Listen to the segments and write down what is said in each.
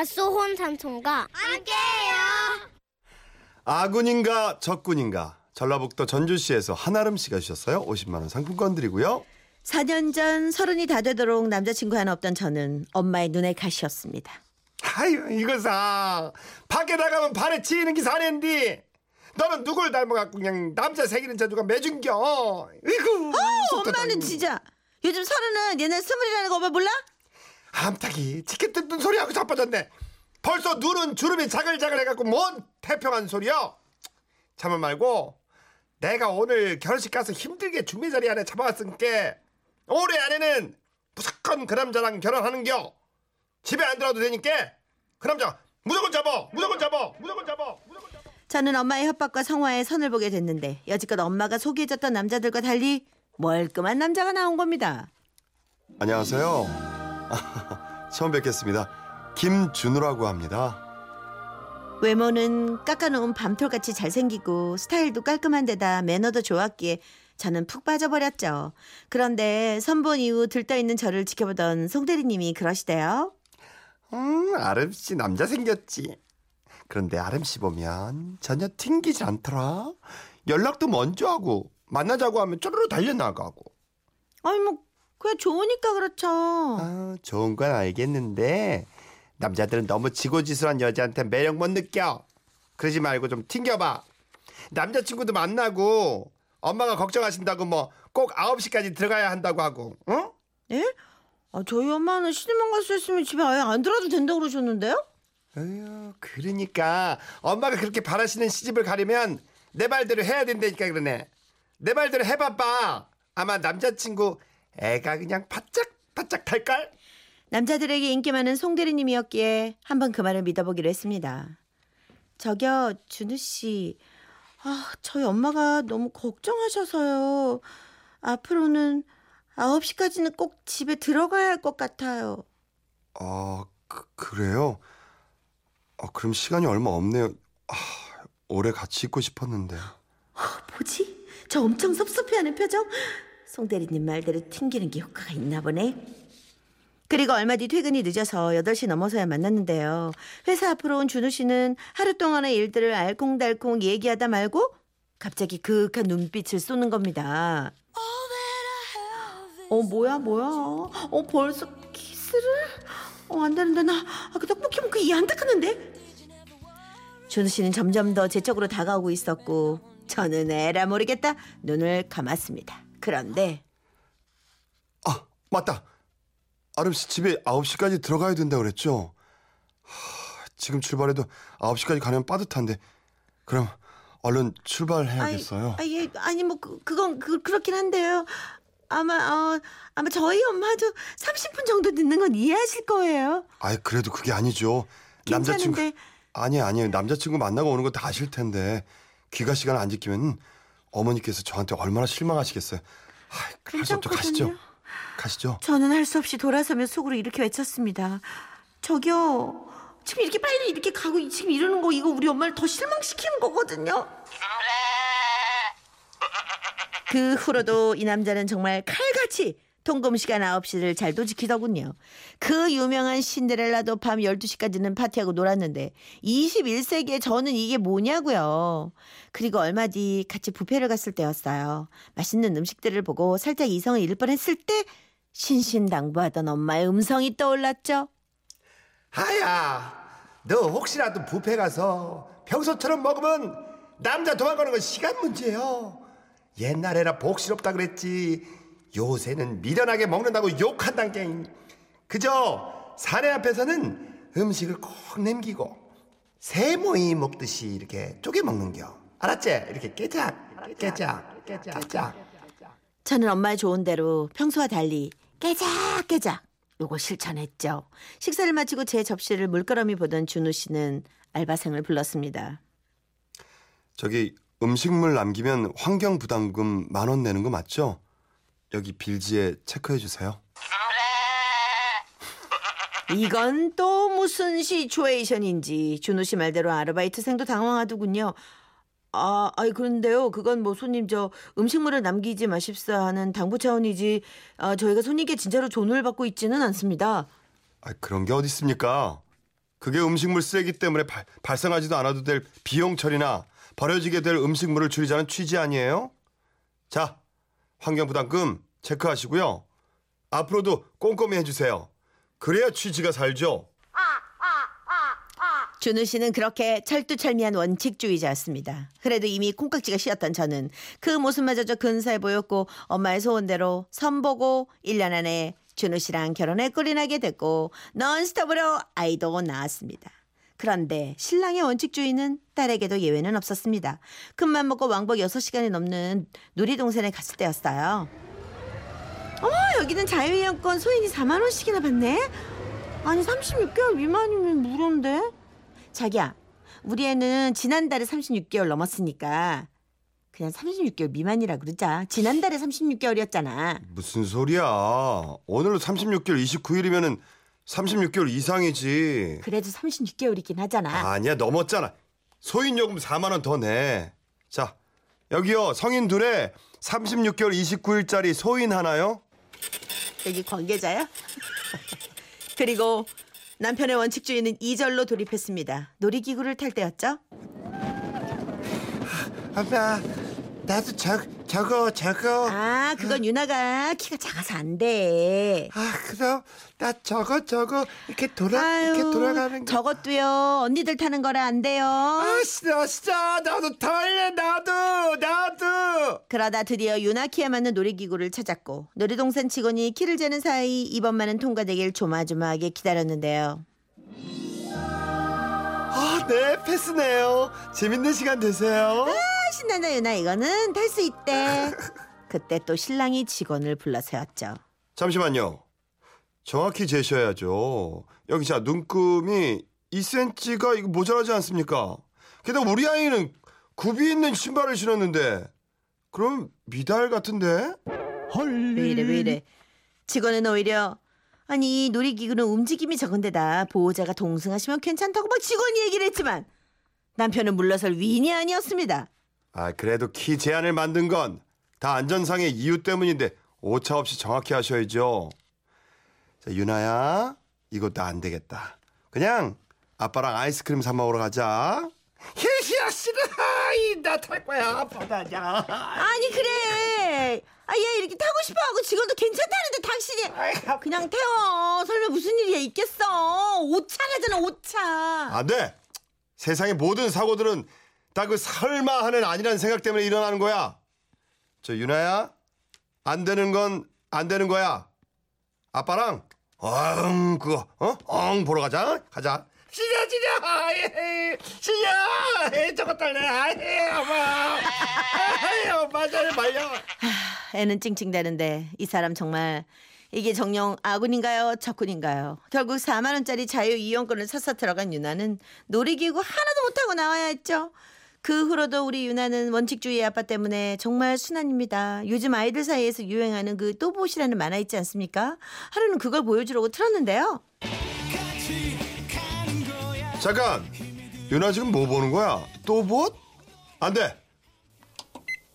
밭소혼 삼촌과 함께해요. 아군인가 적군인가 전라북도 전주시에서 한아름 씨가 주셨어요. 50만 원 상품권 드리고요. 4년 전 서른이 다 되도록 남자친구 하나 없던 저는 엄마의 눈에 가시였습니다. 아유 이거 사 밖에 나가면 발에 치이는 게 사는디 너는 누굴 닮아갖고 그냥 남자 새기는 재주가 매준겨 이구 엄마는 진짜 요즘 서른은 옛날 스물이라는 거 엄마 몰라? 암탉이 치킨 뜯는 소리하고 자빠졌네. 벌써 눈은 주름이 자글자글 해갖고 뭔 태평한 소리야 참을 말고 내가 오늘 결혼식 가서 힘들게 중매 자리 안에 잡아왔으니까 올해 안에는 무조건 그 남자랑 결혼하는겨. 집에 안 들어도 되니까 그 남자 무조건 잡아 무조건 잡아 무조건 잡아 무조건 잡아. 저는 엄마의 협박과 성화에 선을 보게 됐는데 여지껏 엄마가 소개해줬던 남자들과 달리 멀끔한 남자가 나온 겁니다. 안녕하세요 처음 뵙겠습니다. 김준우라고 합니다. 외모는 깎아놓은 밤톨같이 잘생기고 스타일도 깔끔한 데다 매너도 좋았기에 저는 푹 빠져버렸죠. 그런데 선본 이후 들떠있는 저를 지켜보던 송 대리님이 그러시대요. 음 아름씨 남자 생겼지. 그런데 아름씨 보면 전혀 튕기지 않더라. 연락도 먼저 하고 만나자고 하면 쪼르르 달려나가고. 아니 뭐 그냥 좋으니까 그렇죠. 아, 좋은 건 알겠는데 남자들은 너무 지고지순한 여자한테 매력 못 느껴. 그러지 말고 좀 튕겨봐. 남자친구도 만나고 엄마가 걱정하신다고 뭐 꼭 9시까지 들어가야 한다고 하고 응? 예? 아, 저희 엄마는 시집만 갈 수 있으면 집에 아예 안 들어도 된다고 그러셨는데요? 에휴, 그러니까 엄마가 그렇게 바라시는 시집을 가려면 내 말대로 해야 된다니까 그러네. 내 말대로 해봐봐. 아마 남자친구 애가 그냥 바짝 바짝 탈걸? 남자들에게 인기 많은 송 대리님이었기에 한번 그 말을 믿어보기로 했습니다. 저기요, 준우 씨. 아, 저희 엄마가 너무 걱정하셔서요. 앞으로는 9시까지는 꼭 집에 들어가야 할 것 같아요. 아, 그, 그래요? 아, 그럼 시간이 얼마 없네요. 아, 오래 같이 있고 싶었는데. 뭐지? 저 엄청 섭섭해하는 표정? 송대리님 말대로 튕기는 게 효과가 있나 보네. 그리고 얼마 뒤 퇴근이 늦어서 8시 넘어서야 만났는데요. 회사 앞으로 온 준우 씨는 하루 동안의 일들을 알콩달콩 얘기하다 말고 갑자기 그윽한 눈빛을 쏘는 겁니다. 어 뭐야 뭐야? 어 벌써 키스를? 어 안 되는데 나 아, 그 떡볶이 먹고 이해 안 닦았는데? 준우 씨는 점점 더 제 쪽으로 다가오고 있었고 저는 에라 모르겠다 눈을 감았습니다. 그런데 아, 맞다. 아름 씨 집에 9시까지 들어가야 된다 그랬죠? 하, 지금 출발해도 9시까지 가면 빠듯한데. 그럼 얼른 출발해야겠어요. 아니, 아니, 아니 뭐 그, 그건 그, 그렇긴 한데요. 아마 어 아마 저희 엄마도 30분 정도 늦는 건 이해하실 거예요. 아이, 그래도 그게 아니죠. 남자친구 아니 아니에요. 남자친구 만나고 오는 거 다 아실 텐데 귀가 시간 안 지키면 어머니께서 저한테 얼마나 실망하시겠어요. 할수 없죠. 가시죠. 괜찮거든요. 가시죠. 저는 할 수 없이 돌아서며 속으로 이렇게 외쳤습니다. 저기요. 지금 이렇게 빨리 이렇게 가고 지금 이러는 거 이거 우리 엄마를 더 실망시키는 거거든요. 그 후로도 이 남자는 정말 칼같이 통금 시간 9시를 잘도 지키더군요. 그 유명한 신데렐라도 밤 12시까지는 파티하고 놀았는데 21세기에 저는 이게 뭐냐고요. 그리고 얼마 뒤 같이 뷔페를 갔을 때였어요. 맛있는 음식들을 보고 살짝 이성을 잃을 뻔했을 때 신신당부하던 엄마의 음성이 떠올랐죠. 하야, 너 혹시라도 뷔페 가서 평소처럼 먹으면 남자 도망가는 건 시간 문제요. 옛날에나 복스럽다 그랬지. 요새는 미련하게 먹는다고 욕한단 게. 그저 사내 앞에서는 음식을 꼭 남기고 세모이 먹듯이 이렇게 쪼개 먹는겨. 알았지? 이렇게 깨작, 깨작, 깨작, 깨작. 저는 엄마의 좋은 대로 평소와 달리 깨작 깨작 요거 실천했죠. 식사를 마치고 제 접시를 물끄러미 보던 준우 씨는 알바생을 불렀습니다. 저기 음식물 남기면 환경 부담금 만 원 내는 거 맞죠? 여기 빌지에 체크해 주세요. 이건 또 무슨 시츄에이션인지 준우 씨 말대로 아르바이트생도 당황하더군요. 아, 아이 그런데요. 그건 뭐 손님 저 음식물을 남기지 마십사 하는 당부 차원이지. 아, 저희가 손님께 진짜로 돈을 받고 있지는 않습니다. 아, 그런 게 어디 있습니까? 그게 음식물 쓰레기 때문에 발, 발생하지도 않아도 될 비용 처리나 버려지게 될 음식물을 줄이자는 취지 아니에요? 자, 환경 부담금 체크하시고요. 앞으로도 꼼꼼히 해주세요. 그래야 취지가 살죠. 준우 씨는 그렇게 철두철미한 원칙주의자였습니다. 그래도 이미 콩깍지가 씌었던 저는 그 모습마저도 근사해 보였고 엄마의 소원대로 선보고 1년 안에 준우 씨랑 결혼에 나게 됐고 넌스톱으로 아이도 낳았습니다. 그런데 신랑의 원칙주의는 딸에게도 예외는 없었습니다. 큰맘 먹고 왕복 6시간이 넘는 놀이동산에 갔을 때였어요. 어머 여기는 자유이용권 소인이 4만 원씩이나 받네. 아니 36개월 미만이면 무료인데? 자기야 우리 애는 지난달에 36개월 넘었으니까 그냥 36개월 미만이라 그러자. 지난달에 36개월이었잖아. 무슨 소리야. 오늘로 36개월 29일이면은 36개월 이상이지. 그래도 36개월이긴 하잖아. 아니야 넘었잖아. 소인 요금 4만 원 더 내. 자 여기요 성인 둘에 36개월 29일짜리 소인 하나요? 여기 관계자야? 그리고 남편의 원칙주의는 2절로 돌입했습니다. 놀이기구를 탈 때였죠? 아빠 나도 저 저거 저거 아, 그건 유나가 키가 작아서 안 돼. 아 그럼 나 저거 저거 이렇게 돌아 아유, 이렇게 돌아가는 거. 저것도요. 언니들 타는 거라 안 돼요. 아 싫어 싫어 나도 탈래 나도 나도. 그러다 드디어 유나 키에 맞는 놀이기구를 찾았고 놀이동산 직원이 키를 재는 사이 이번만은 통과되길 조마조마하게 기다렸는데요. 아 네 패스네요. 재밌는 시간 되세요. 아, 신난다 유나 이거는 탈수 있대. 그때 또 신랑이 직원을 불러 세웠죠. 잠시만요. 정확히 재셔야죠. 여기 자 눈금이 2cm가 이거 모자라지 않습니까? 게다가 우리 아이는 굽이 있는 신발을 신었는데 그럼 미달 같은데? 왜 이래 왜 이래. 직원은 오히려 아니 놀이기구는 움직임이 적은데다 보호자가 동승하시면 괜찮다고 막 직원이 얘기를 했지만 남편은 물러설 위인이 아니었습니다. 아 그래도 키 제한을 만든 건 다 안전상의 이유 때문인데 오차 없이 정확히 하셔야죠. 자 유나야 이것도 안 되겠다. 그냥 아빠랑 아이스크림 사 먹으러 가자. 히히야 싫어 나탈 거야 바다냐. 아니 그래. 아얘 이렇게 타고 싶어하고 직원도 괜찮다는데 당신이 그냥 태워. 설마 무슨 일이야 있겠어. 오차라잖아 오차. 안 돼. 세상의 모든 사고들은 다 그 설마 하는 아니라는 생각 때문에 일어나는 거야. 저 유나야, 안 되는 건 안 되는 거야. 아빠랑 엉 그거 어엉 보러 가자. 가자. 시야 시야 시야 저거 딸래 아이 엄마 아이 엄마 잘 말려. 애는 찡찡대는데 이 사람 정말 이게 정령 아군인가요 적군인가요 결국 4만 원짜리 자유 이용권을 사서 들어간 유나는 놀이기구 하나도 못하고 나와야 했죠 그 후로도 우리 유나는 원칙주의 아빠 때문에 정말 순환입니다 요즘 아이들 사이에서 유행하는 그 또봇이라는 만화 있지 않습니까 하루는 그걸 보여주려고 틀었는데요 잠깐 유나 지금 뭐 보는 거야? 또 봇? 안 돼.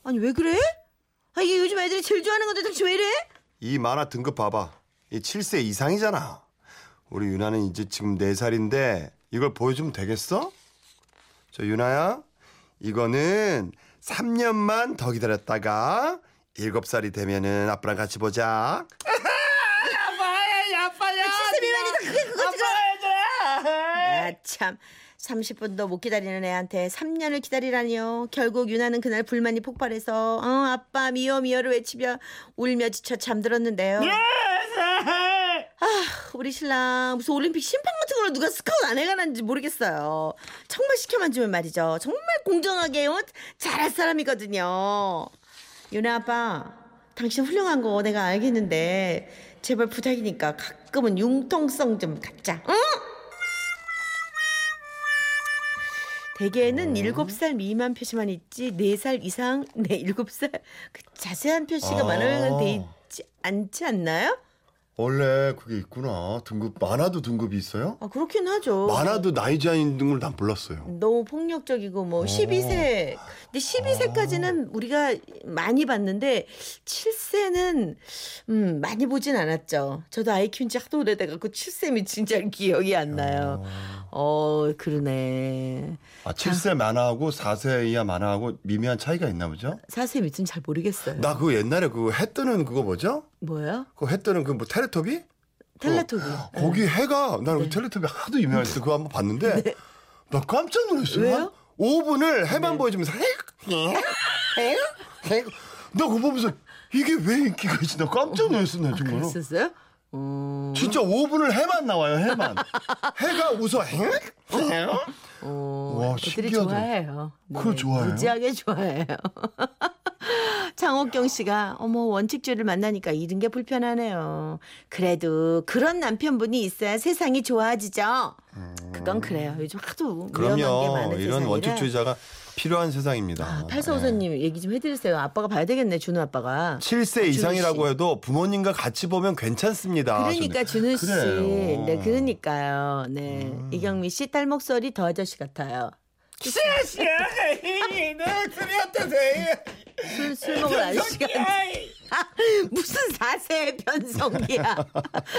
아니 왜 그래? 아 이게 요즘 애들이 제일 좋아하는 건데 당신 왜 이래? 이 만화 등급 봐봐. 이 7세 이상이잖아. 우리 유나는 이제 지금 4살인데 이걸 보여주면 되겠어? 저 유나야, 이거는 3년만 더 기다렸다가 7살이 되면은 아빠랑 같이 보자. 아빠야, 아빠야. 칠세 미만이다. 그게 그거지, 아참 30분도 못 기다리는 애한테 3년을 기다리라니요. 결국 유나는 그날 불만이 폭발해서 어 아빠 미워 미워를 외치며 울며 지쳐 잠들었는데요. 아 우리 신랑 무슨 올림픽 심판 같은 걸로 누가 스카우트 안 해가는지 모르겠어요. 정말 시켜만 주면 말이죠. 정말 공정하게 어? 잘할 사람이거든요. 유나 아빠 당신 훌륭한 거 내가 알겠는데 제발 부탁이니까 가끔은 융통성 좀 갖자. 응? 대개는 일곱 살 미만 표시만 있지 네 살 이상 네 일곱 살그 자세한 표시가 아. 만화에는 돼 있지 않지 않나요? 원래 그게 있구나. 등급 만화도 등급이 있어요? 아, 그렇긴 하죠. 만화도 나이 제한 등을 난 몰랐어요. 너무 폭력적이고 뭐 12세. 근데 12세까지는 우리가 많이 봤는데 7세는 음, 많이 보진 않았죠. 저도 아이 키운 지 하도 오래돼 갖고 7세면 진짜 기억이 안 나요. 어, 그러네. 아, 7세 만화하고 4세 이하 만화하고 미미한 차이가 있나 보죠? 4세 밑은 잘 모르겠어요. 나 그거 옛날에 그거 해 뜨는 그거 뭐죠? 뭐예요? 그거 해 뜨는 그뭐 테레토비? 텔레토비. 거기 해가 나는 네. 그 텔레토비 하도 유명할 때 그거 한번 봤는데 나 깜짝 놀랐어요. 왜요? 5분을 해만 네. 보여주면서 해? 해? 해? 나 그거 보면서 이게 왜 인기가 있지? 나 깜짝 놀랐어, 나 정말로. 그랬었어요? 음. 진짜 5분을 해만 나와요, 해만. 해가 웃어, 해? 해? 어, 와, 애들이 신기하다. 좋아해요. 그걸 좋아해요? 무지하게 좋아해요. 장옥경 씨가 어머 원칙주를 만나니까 이런 게 불편하네요. 그래도 그런 남편분이 있어야 세상이 좋아지죠. 그건 그래요. 요즘 하도 위험한 게 그럼요. 많은 이런 세상이라. 원칙주의자가 필요한 세상입니다. 아, 팔사오사님 얘기 좀 해드리세요. 아빠가 봐야 되겠네, 준우 아빠가. 7세 이상이라고 해도 부모님과 같이 보면 괜찮습니다. 그러니까 준우 씨, 그래요. 음. 네, 그러니까요. 네, 이경미 씨 딸 목소리 더 아저씨 같아요. 술, 술 먹을 아저씨가 무슨 사세 변성기야.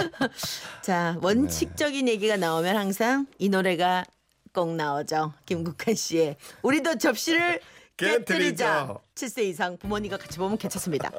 자, 원칙적인 얘기가 나오면 항상 이 노래가 꼭 나오죠. 김국환 씨의 우리도 접시를 깨뜨리자. 깨뜨리자. 7세 이상 부모님과 같이 보면 괜찮습니다.